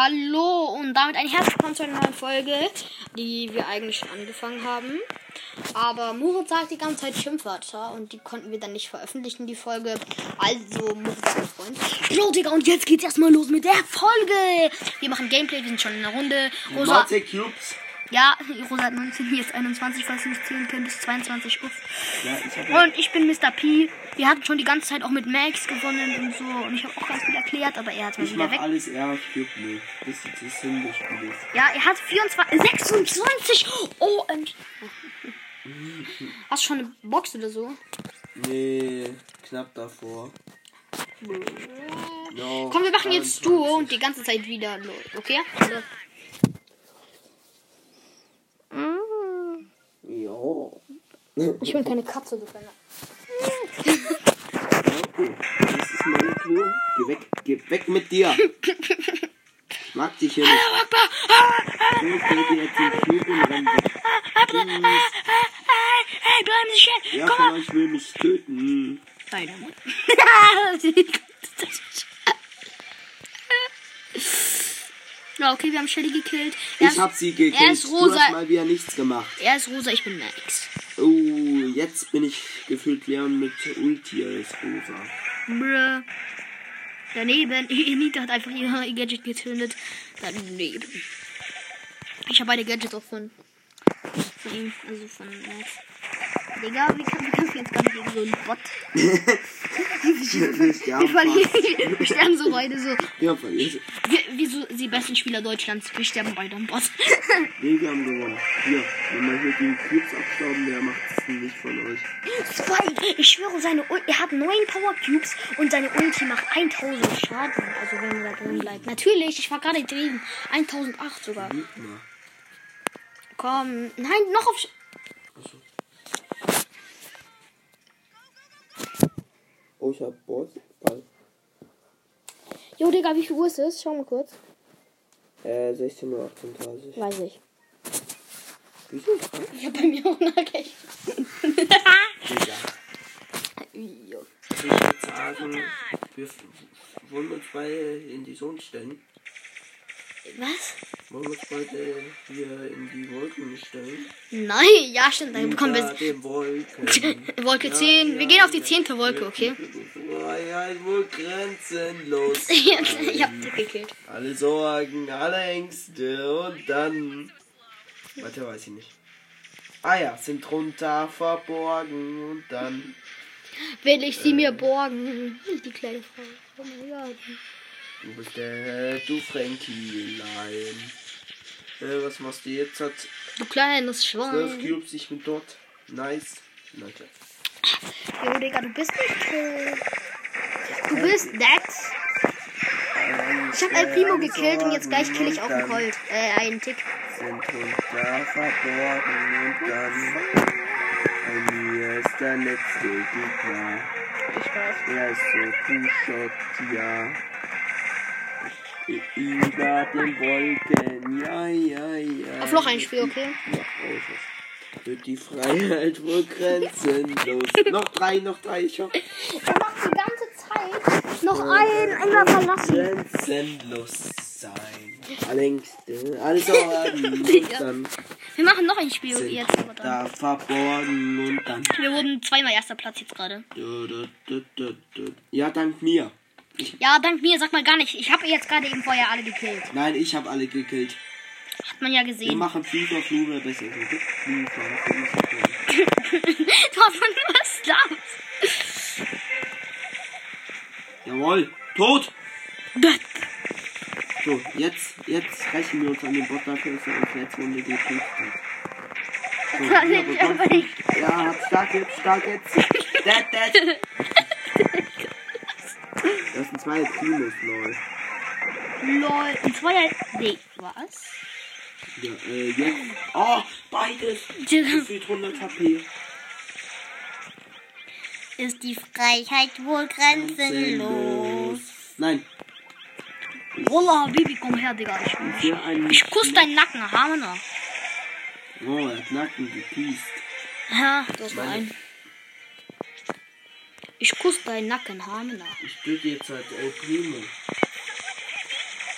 Hallo und damit ein herzlich willkommen zu einer neuen Folge, die wir eigentlich schon angefangen haben. Aber Murat sagt die ganze Zeit Schimpfwörter und die konnten wir dann nicht veröffentlichen, die Folge. Also, Murat ist mein Freund. Jo, Digga, und jetzt geht's erstmal los mit der Folge. Wir machen Gameplay, wir sind schon in der Runde. Rosa, Marty Cubes. Ja, Rosa hat 19, hier ist 21, falls du nicht zählen könntest, 22, uff. Ja, ich hab Und ich bin Mr. P. Wir hatten schon die ganze Zeit auch mit Max gewonnen und so. Und ich habe auch ganz viel erklärt, aber er hat mal ich wieder weg. alles eher Cube nicht. Bis jetzt das hingespielt ist. Ja, er hat 24, 26 OMG. Hast du schon eine Box oder so? Nee, knapp davor. No, Komm, wir machen jetzt 23. Duo und die ganze Zeit wieder okay? Also, Jo. Ich bin keine Katze, du kleiner. Okay, das ist meine Tour. Geh weg, geh weg mit dir. Ich mag dich hier nicht. Ich geh dir jetzt den Cube und renn weg. Hey, bleib nicht stehen. Ja, von euch will mich töten. Deine Ja, okay, wir haben Shelly gekillt. Er Ich ist, hab sie gekillt. er ist Du rosa. hast mal wieder nichts gemacht. er ist rosa, ich bin Max. Oh, jetzt bin ich gefühlt Leon mit Ulti als rosa. Brr. Daneben. Nita hat einfach ihr Gadget gezündet. Daneben. Ich habe beide Gadgets auch von, von ihm, also von Max. Digga, wie kann, wie kannst du jetzt gar nicht gegen so einen Bot? Wir Wir sterben verlieren. Wir sterben so beide so. Ja, verliert. Wir, wir so die besten Spieler Deutschlands. Wir sterben beide am Bot. Nee, wir haben gewonnen. Hier, wenn man hier die Cubes abstauben, der macht es nicht von euch. Zwei. Ich schwöre, seine Ul er hat neun Power Cubes und seine Ulti macht 1000 Schaden. Also wenn er da drin bleibt. Natürlich, ich war gerade drin. 1008 sogar. Komm. Nein, noch auf. Sch Achso. Oh, ich hab Boss. Ball. Jo, Digga, wie viel Uhr ist es? Schau mal kurz. Äh, 16.38 Uhr. Weiß ich. Wieso? Ich hab bei mir auch nachgerechnet. Digga. Ich würde sagen, wir wollen uns beide in die Sonne stellen. Was? Wollen wir uns beide hier in die Wolken stellen? Nein, ja, stimmt. Dann bekommen wir Wolken. Wolke Ja, 10. Wir ja, gehen auf die. 10. Wolke, okay? Freiheit wohl grenzenlos. ich hab dich gekillt. Alle Sorgen, alle Ängste und dann. Warte, weiß ich nicht. Ah ja, sind drunter verborgen und dann. Will ich sie mir borgen? Die kleine Frau. Oh mein Gott. Du bist der, du Frankielein. Äh, was machst du jetzt? Hat Du kleines 12 Schwein. Cubes, ich bin dort. Nice. Leute. Jo, Digga, du bist nicht cool. Du bist Dex. Ich hab El Primo gekillt und jetzt gleich kill ich auch einen Colt. Äh, einen Tick. Sind drunter verborgen und dann. Bei mir ist der letzte Gegner. Ich weiß. Er ist so Two-Shot, ja. Über den Wolken, ja, ja, ja. Auf noch ein Spiel, okay? Ja, oh. Wird die Freiheit wohl grenzenlos. noch drei, noch drei, ich hoffe. Er macht die ganze Zeit noch einen Enger verlassen. Grenzenlos sein. Alle Ängste, alle Sorgen. und Ja. dann Wir machen noch ein Spiel sind jetzt. Aber da verborgen und dann. Wir wurden zweimal erster Platz jetzt gerade. Ja, dank mir. Ja, dank mir, sag mal gar nicht. Ich habe jetzt gerade eben vorher alle gekillt. Nein, ich habe alle gekillt. Hat man ja Wir gesehen. machen FIFA Flure besser. FIFA. FIFA. Davon was das? Jawohl. Tot. Das- So, jetzt, jetzt rächen wir uns an den Bot dafür, dass er uns letzte Runde gekillt hat. So, kann hier ich bekommt aber nicht. Ja, stark jetzt, stark jetzt. Dead, dead. Das sind zwei Primos, lol. Lol. Und zweier. Nee, was? Ja, äh, jetzt. Oh, beides. Gefühlt 100 HP. Ist die Freiheit wohl grenzenlos? Nein. Wallah, Baby, komm her, Digga. Ich, ein. ich kuss deinen Nacken, Hammer. Oh, er hat Nacken gepiest. Ja, das war ein. Ich kuss deinen Nacken, Hammer. Ich töte jetzt halt El Primo.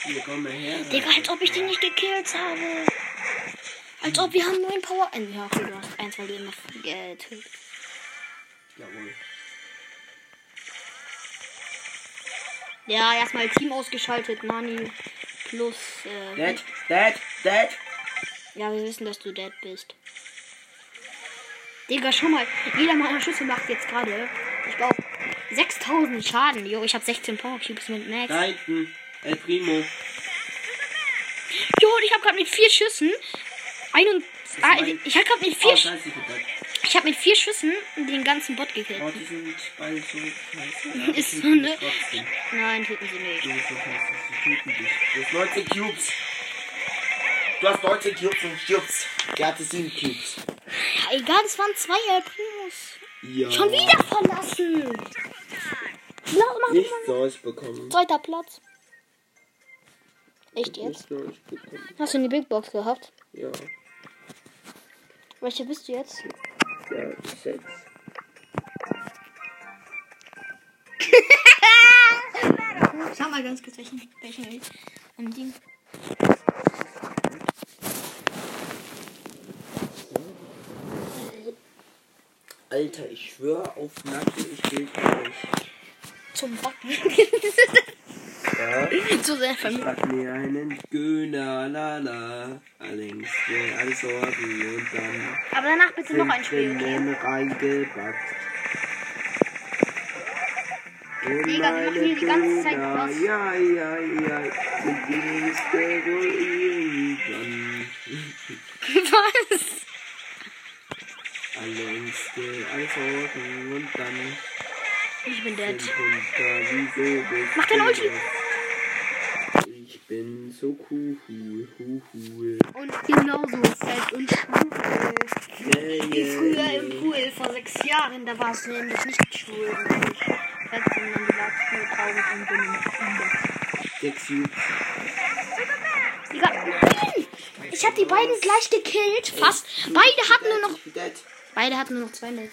Hier, komm mal her. Digga, als ob ich den nicht gekillt habe. Als ob wir haben neun Power. Äh, ja, okay, du hast ein, zwei Leben getötet. Jawohl. Ja, erstmal Team ausgeschaltet. Nani plus. Äh, Dead, dead, dead. Ja, wir wissen, dass du dead bist. Digga, schau mal. Jeder meiner Schüsse macht jetzt gerade, ich glaube, 6000 Schaden. Jo, ich habe 16 Power Cubes mit Max. Da hinten. El Primo. Jo, ich habe gerade mit vier Schüssen. Ein und, ah, ich, ich habe gerade mit vier, Oh, Sch- scheiße, ich habe mit vier Schüssen den ganzen Bot gekillt. Oh, die sind beide so scheiße. Ist so, ne? Nein, töten sie nicht. Du bist so scheiße, sie töten dich. Du hast 19 Cubes. Du hast 19 Cubes und stirbst. Der hatte 7 Cubes. Ja, egal, es waren zwei El Primos. Ja. Schon wieder verlassen. Ja, mach Nichts mal. Neues bekommen. Zweiter Platz. Echt jetzt? Hast du eine Big Box gehabt? Ja. Welche bist du jetzt? Ja, 6. Schau mal ganz kurz, welchen, welchen ähm, Ding. Alter, ich schwöre auf Nacken, ich will euch. Zum Backen. Ja. Zu sehr Ich Familie. back mir einen Göner, lala. Allerdings, äh, alles Sorgen und dann Aber danach bitte noch ein Spiel. Zimt reingepackt. In Digga, wir machen hier die ganze Zeit was. Ja, ja, ja. Mit gehst du wohl irgendwann. Was? Ängste, alle Sorgen und dann Ich bin dead. Wieso Mach den Ulti. Ich bin so cool, cool, cool. Und genauso fett und schwul. Yeah, Wie früher im. Pool vor sechs Jahren, da warst du nämlich nicht schwul und nicht fett, sondern du nur traurig und. Digga, nein! Ich hab die beiden gleich gekillt, fast. Beide hatten nur noch, Ich bin. Beide hatten nur noch 200.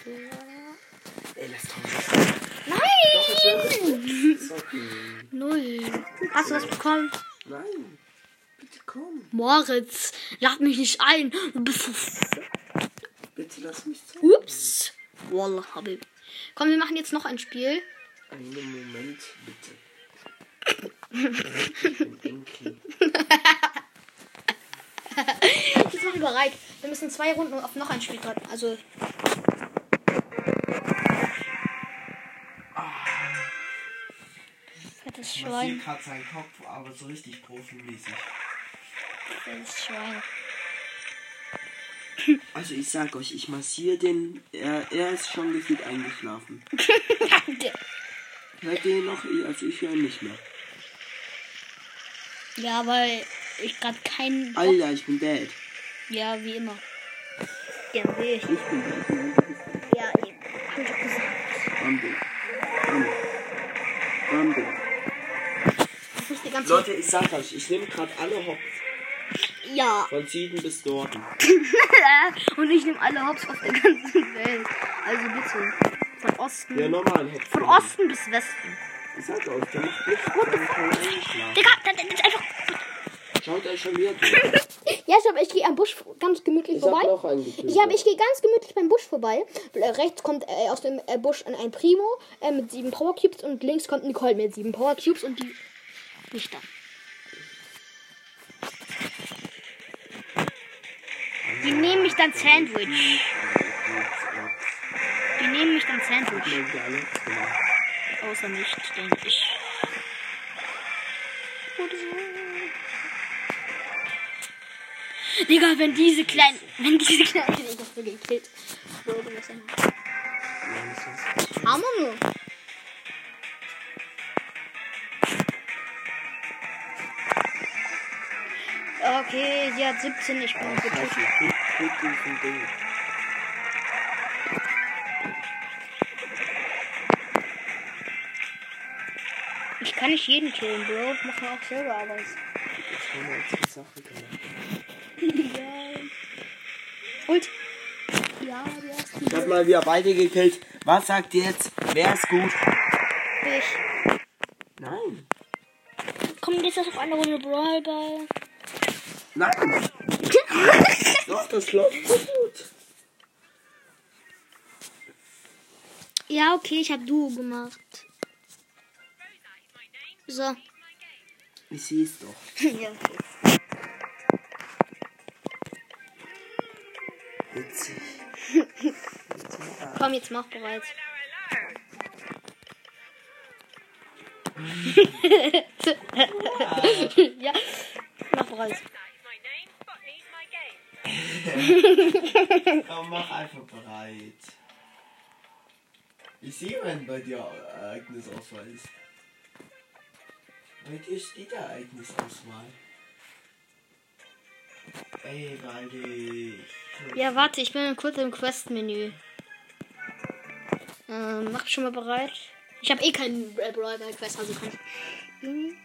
Ey, lass tauschen. Nein! Zocken. Null. Hast du was bekommen? Nein. Bitte komm. Moritz, lad mich nicht ein. Bitte lass mich zocken. Ups. Wallah, Habib. Komm, wir machen jetzt noch ein Spiel. Einen Moment, bitte. Ich bin Enkel. Jetzt machen wir bereit. Wir müssen zwei Runden auf noch ein Spiel drücken. Also, fettes Schwein. gerade seinen Kopf, aber so richtig profimäßig. Fettes Schwein. Also ich sag euch, ich massiere den. Er, er ist schon gefühlt eingeschlafen. Hört ihr ihn noch? Also ich höre ihn nicht mehr. ja, weil ich gerade keinen. Bock- Alter, ich bin dead. Ja, wie immer. Ja, wie ich. Ich bin dead. Ja, eben. Hab ich gesagt. Bumble. Bumble. Bumble. Das ist die ganze Leute, ich sag euch, ich nehme gerade alle Hops. Ja. Von Süden bis Norden. Und ich nehme alle Hops auf der ganzen Welt. Also bitte. Von Osten. Ja, nochmal ein Hops. Von Osten bis Westen. Ich sag euch, der ist nicht voll eingeschlafen. Digga, das das ist einfach. Schaut euch schon wieder durch. Ja, ich, hab, ich gehe am Busch ganz gemütlich Ich hab vorbei. noch einen getötet. Ich, hab, ich gehe ganz gemütlich beim Busch vorbei. Äh, Rechts kommt äh, aus dem äh, Busch ein, ein Primo äh, mit sieben Power Cubes und links kommt Nicole mit sieben Power Cubes und die nicht da. Die nehmen mich dann Sandwich. Die nehmen mich dann Sandwich. Außer mich, denke ich. Oder so. Digga, wenn diese kleinen. Wenn diese kleinen. Ich hab so gekillt. Hammer nur. Okay, sie hat 17, ich bin getötet. Ich kann nicht jeden killen, Bro. Ich mache auch selber Arbeit. ja. Und? Ja, die ersten. Ich hab mal wieder beide gekillt. Was sagt ihr jetzt? Wer ist gut? Ich. Nein. Komm, jetzt auf eine Runde Brawl Ball. Nein! Doch, das läuft so gut. Ja, okay, ich habe Duo gemacht. So. Ich sehe es doch. ja, okay. Komm, jetzt mach bereit. ja, mach bereit. Komm, mach einfach bereit. Ich sehe, wenn bei dir Ereignisauswahl ist. Bei dir steht Ereignisauswahl. Ey, Waldi. Ja, warte, ich bin kurz im Quest-Menü. Ähm, mach schon mal bereit. Ich habe eh keinen äh, Brawl Quest, also kann ich. Hm.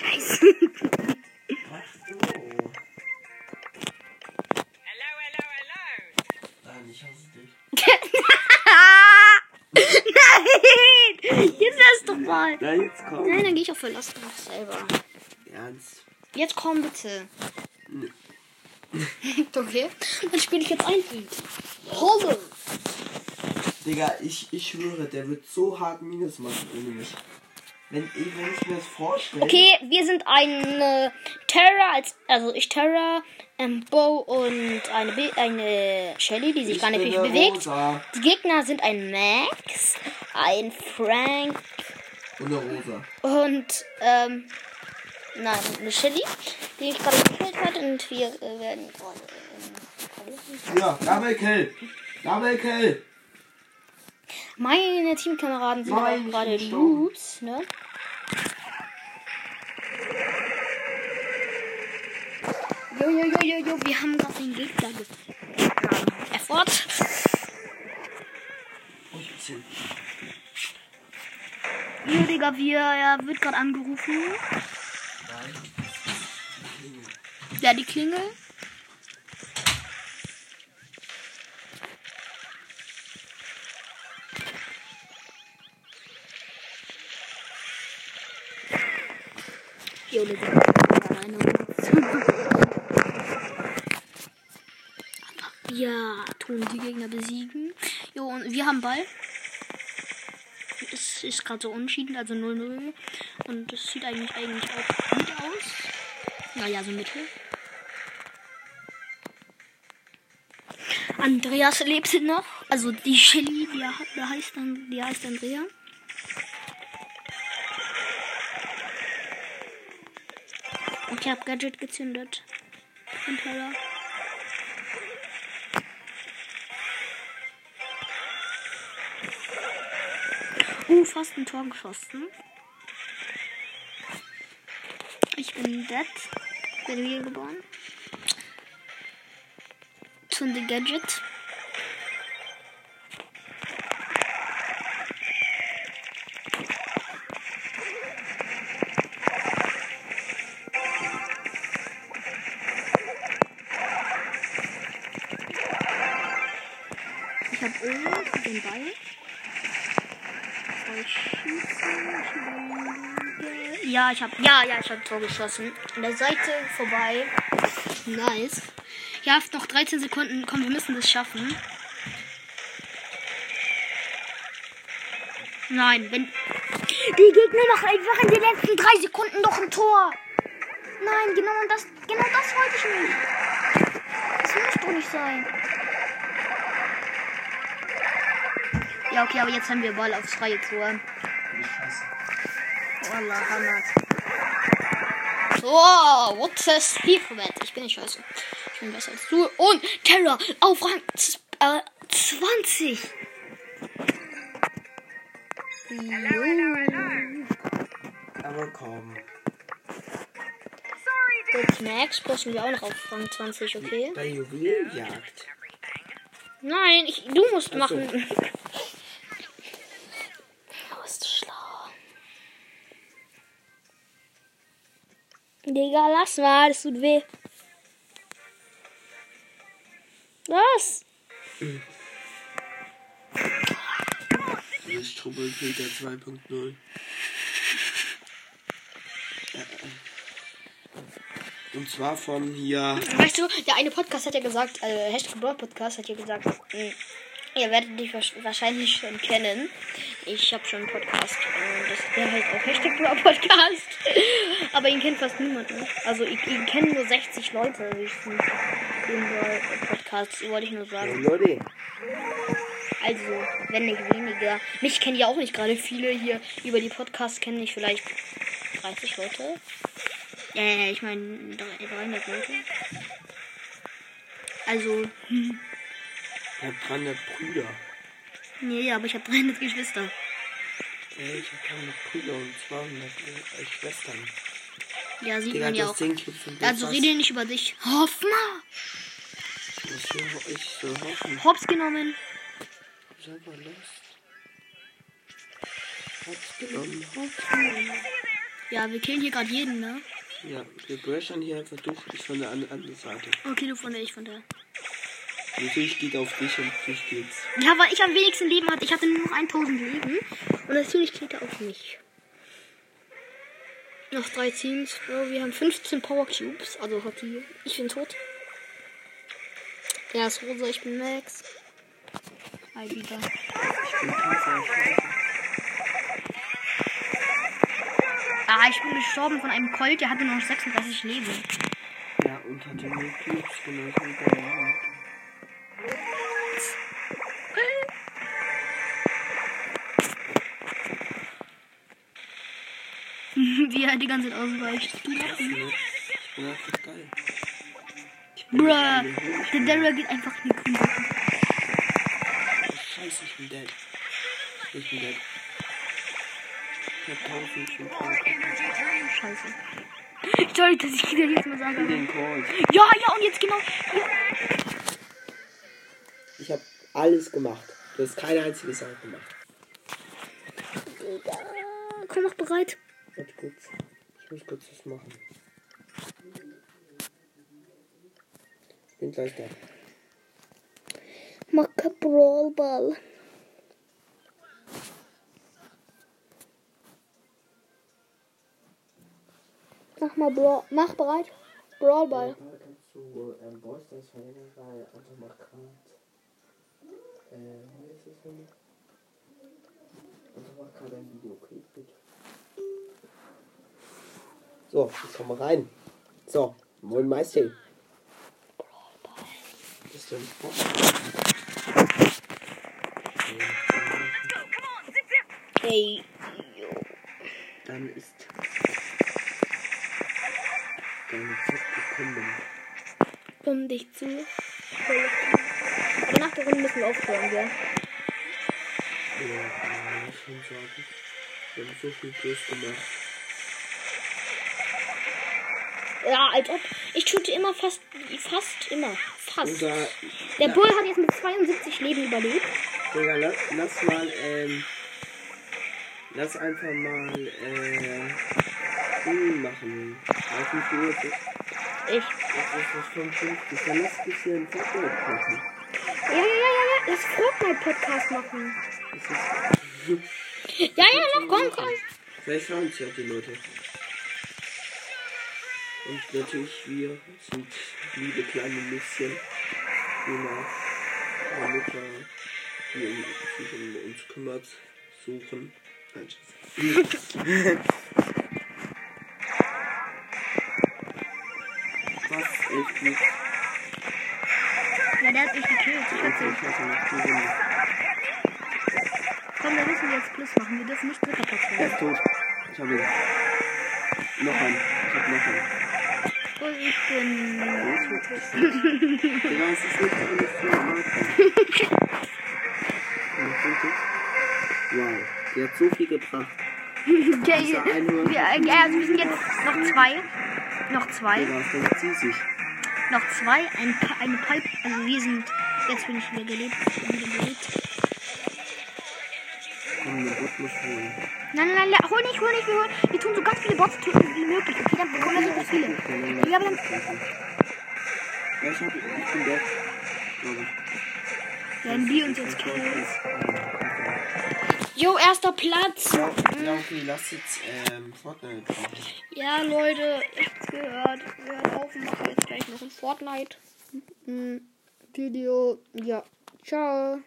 Scheiße. Ach du. Nein, ich hasse dich. Nein! Jetzt lass doch mal. Na, jetzt komm. Nein, dann gehe ich auf Verlass drauf selber. Ernst. Jetzt komm bitte. okay, dann spiele ich jetzt ein Lied. Hole. Digga, ich, ich schwöre, der wird so hart Minus machen ohne mich. Wenn, ich- wenn ich mir das vorstelle. Okay, wir sind eine Terra, als, also ich Terra, ähm, Bo und eine, Be eine Shelly, die sich ich gar nicht bewegt. Rosa Die Gegner sind ein Max, ein Frank und eine Rosa. und, ähm, nein, eine Shelly, die ich gerade gespielt hat und wir äh, werden gerade, ähm, Ja, Double Kill. Double Kill. Meine Teamkameraden sind auch gerade. Loots, ne? Jo, jo, jo, jo, jo, wir haben gerade den Gegner ge ähm, bisschen. Jo, Digga, wir, er wird gerade angerufen. Ja, die Klingel. Ja, tun die Gegner besiegen. Jo, und wir haben Ball. Es ist gerade so unschieden, also 0-0. Und es sieht eigentlich, eigentlich auch gut aus. Naja, so mittel. Andreas lebt noch. Also die Shelly, die, die, heißt, dann, die heißt Andrea. Ich habe Gadget gezündet. Und Teller. Uh, fast ein Tor geschossen. Ich bin dead. Bin wieder geboren. Zünde Gadget. Ich habe Ult, den Ball. Ja, ich habe ja, ja, ich habe Tor geschossen. An der Seite vorbei. Nice. Ja, noch 13 Sekunden. Komm, wir müssen das schaffen. Nein, wenn. Die Gegner machen einfach in den letzten drei Sekunden doch ein Tor. Nein, genau das, genau das wollte ich nicht. Das muss doch nicht sein. Ja, okay, aber jetzt haben wir Ball aufs freie Tor. Wallah, Hamad. Oh, what a Speedformat. Ich bin nicht scheiße. Ich bin besser als du. Und Terror auf Rang äh, 20. Aber komm. Gut, Max pushen wir auch noch auf Rang 20, okay? Bei Juwelenjagd. Nein, ich, du musst Ach machen. Oh, ist das schlau. Digga, lass mal, das tut weh. Was? Das ist Strubbelfilter 2.0. Und zwar von hier. Weißt du, der eine Podcast hat ja gesagt, äh, Hashtag Brawl Podcast hat ja gesagt, mh, ihr werdet dich wahrsch- wahrscheinlich schon kennen. Ich habe schon einen Podcast. Äh, das wäre halt auch Hashtag Brawl Podcast. Aber ihn kennt fast niemand. Ne? Also ich, ihn kennen nur 60 Leute, wie ich Brawl Podcast, wollte ich nur sagen. Leute. Also, wenn nicht weniger. Mich kennen ja auch nicht gerade viele hier über die Podcasts, kennen nicht vielleicht 30 Leute. Äh, ich meine 300 Leute. Also, hm, Ich hab 300 Brüder. nee, aber ich habe 300 Geschwister. Ey, ich hab 300 Brüder und 200 äh, Schwestern. Ja, sieht Digga, man ja auch. Also rede nicht über dich. Hoff mal! Was soll ich so hoffen? Hops genommen. Selber Lust. Hab's genommen. Ja, wir killen hier gerade jeden, ne? Ja, wir bröschern hier einfach durch. Ich von der an- anderen Seite. Okay, du von der, ich von der. Natürlich geht auf dich und dich geht's. Ja, weil ich am wenigsten Leben hatte. Ich hatte nur noch 1000 Leben. Und natürlich kriegt er auf mich. Noch drei Teams. Bro, wir haben 15 Power Cubes. Also die. Ich bin tot. Der ist rosa, ich bin Max. Hi, wieder. Ah, ich bin gestorben von einem Colt, der hatte nur noch 36 Leben. Ja, und hatte nur Cubes genauso wie bei mir. Wie er die ganze Zeit ausweicht. Ich bin einfach geil. Ich Bruh, der. Daryl geht einfach in die Grüne. Scheiße, ich bin dead. Ich bin dead. Ich hab 1500 Scheiße. Sorry, dass ich wieder jetzt mal sage. Ja, ja, und jetzt genau. Ja. Ich hab alles gemacht. Du hast keine einzige Sache gemacht. Komm, mach bereit. Warte kurz. Ich muss kurz was machen. Ich bin gleich da. Mach Brawlball. Mach mal Brawl. Mach bereit. Brawlball. Kannst du ähm, Boys das verlängern, weil einfach mal gerade. Äh, wie ist es denn? Gerade ein Video, okay? Bitte. So, ich komme rein. So, moin Meister. Im Sport? Hey. Dann ist deine Zeit gekommen. Komm dich zu. Aber nach der Runde müssen wir aufhören, gell? Ja, kann ich schon sagen. Wir haben so viel Plus gemacht. Ja, als ob. Ich shoote immer fast. Fast immer. Fast. Unser, Der Bull hat jetzt mit 72 Leben überlebt. Digga, lass, lass mal, ähm, lass einfach mal, äh, machen. Weiß nicht, wie Uhr ist. Ich. Jetzt ist es 55. Dann lass ein bisschen Fortnite machen. Ja, ja, ja, ja, ja. Lass Fortnite-Podcast machen. Das ist, Ja, ja, noch, komm, komm. vielleicht hören es ja die Leute. Und natürlich, wir sind liebe kleine Mädchen, die nach einer Mutter, die um, sich um uns kümmert, suchen. Nein. Was? Echt nicht. Ja, der hat mich gekillt. Ich hatte. Runde. Komm, wir müssen jetzt Plus machen. Wir dürfen nicht dritter Platz Er werden. ist tot. Ich habe ihn. Digga, es ist nicht alles zu erwarten. Wow, die hat so viel gebracht. Okay, wir, äh, also wir sind jetzt noch zwei. Noch zwei. Noch zwei. Ein, eine Pipe. Also wir sind. Jetzt bin ich wieder gelebt. Wieder gelebt. Komm, den Bot holen. Nein, nein, nein, hol nicht, hol nicht, wir holen. Wir tun so ganz viele Bots töten wie möglich. Okay, dann bekommen wir super viele. Ja, aber dann. Ja, ich, hab, ich bin dead. Glaube ich. Werden die uns jetzt killen. Jo, erster Platz. Ja, ja, okay, lass jetzt ähm, Fortnite machen. Ja, Leute, ihr habt's gehört. Hört auf Fortnite-Video. Ja, ciao.